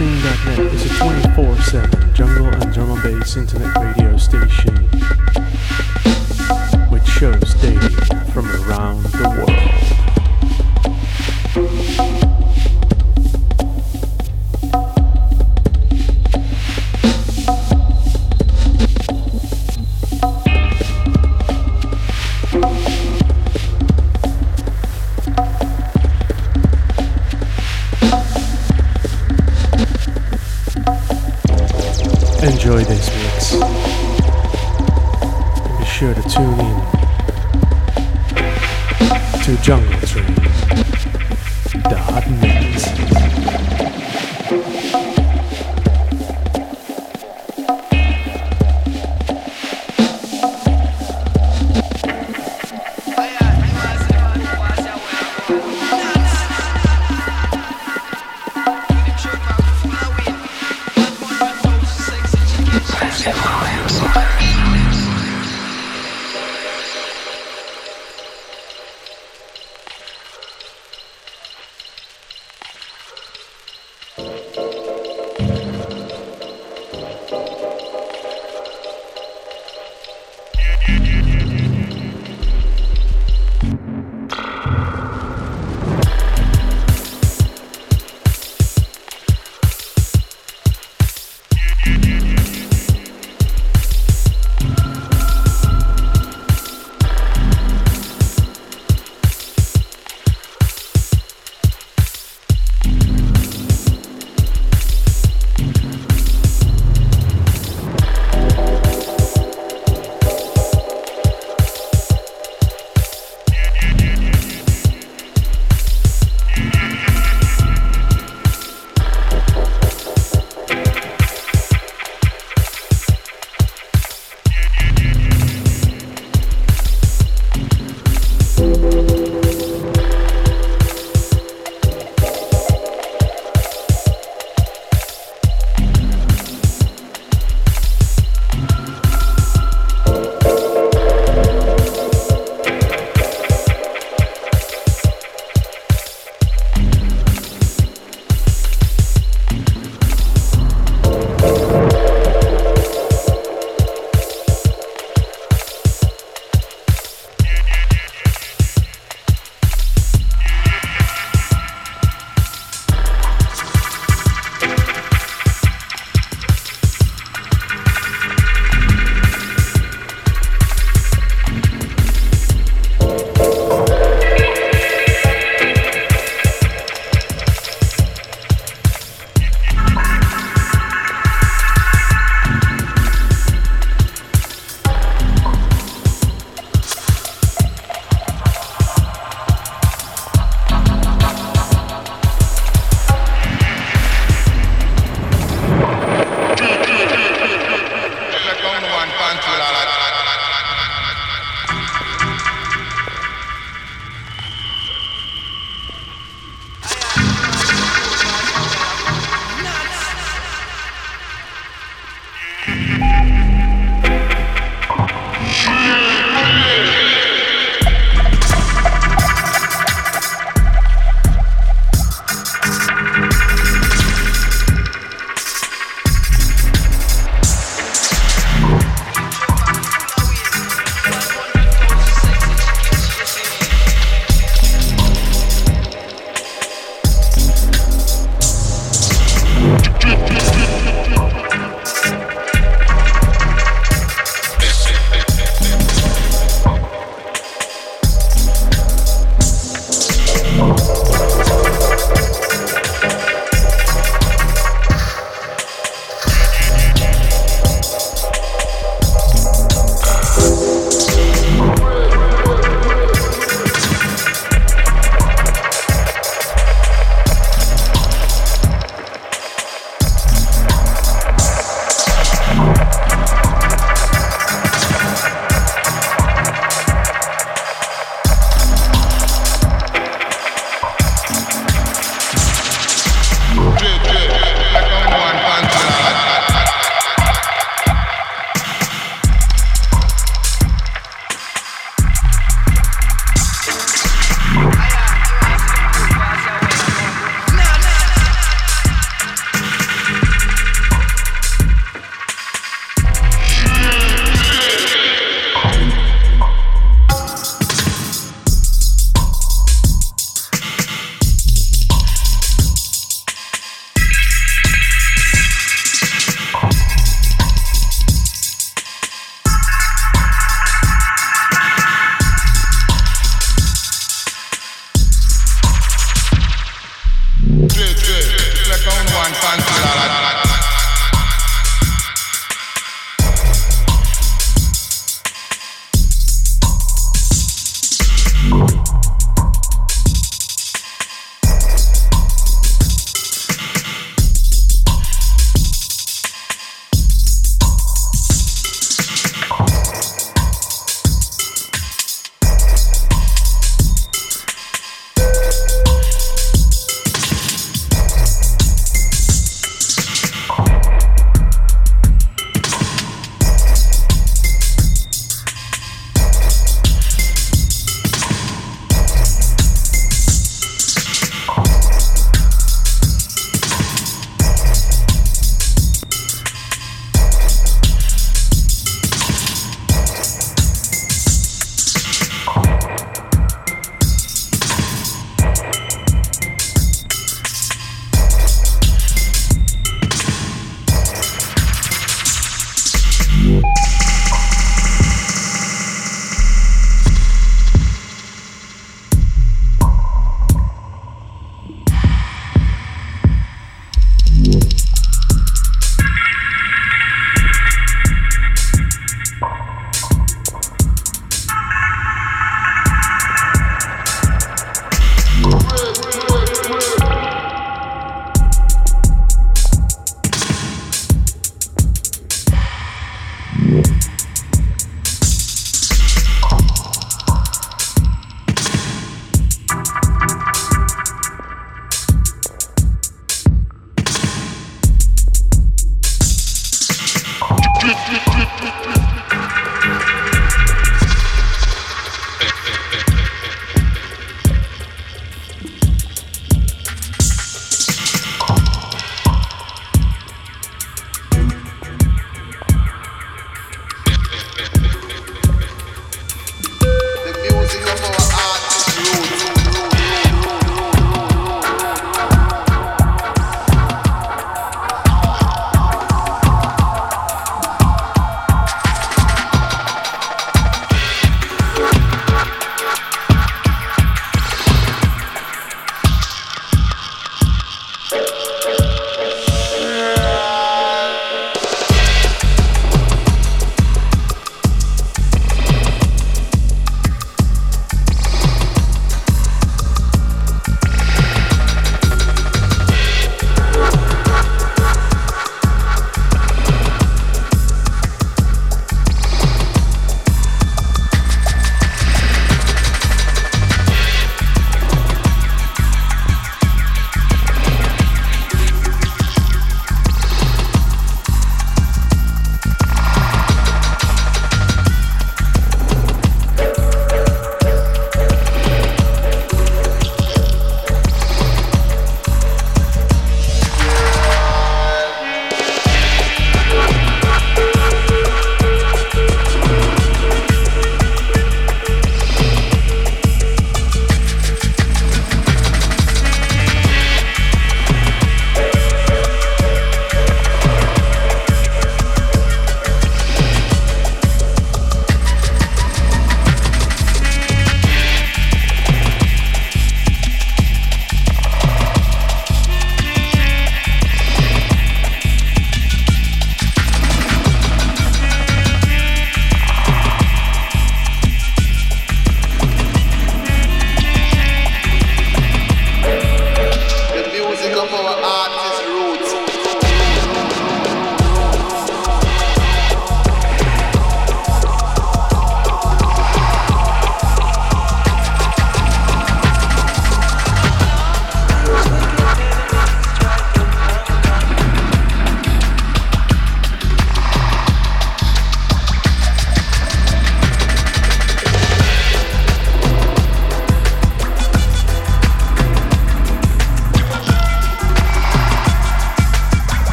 Warbreaker, is a 24-7 jungle and drum and bass internet radio station which shows daily from around the world.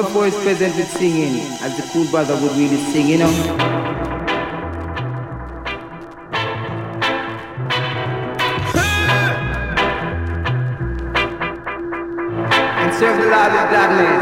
Voice presented singing as the cool brother would really sing, you know. Serve the Lord with gladness.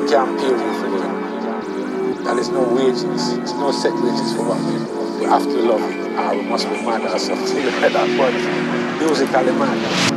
and jam pavement for it, And there's no wages, there's no set wages for what we have to love. Ah, we must be mad or something like that, but musically mad.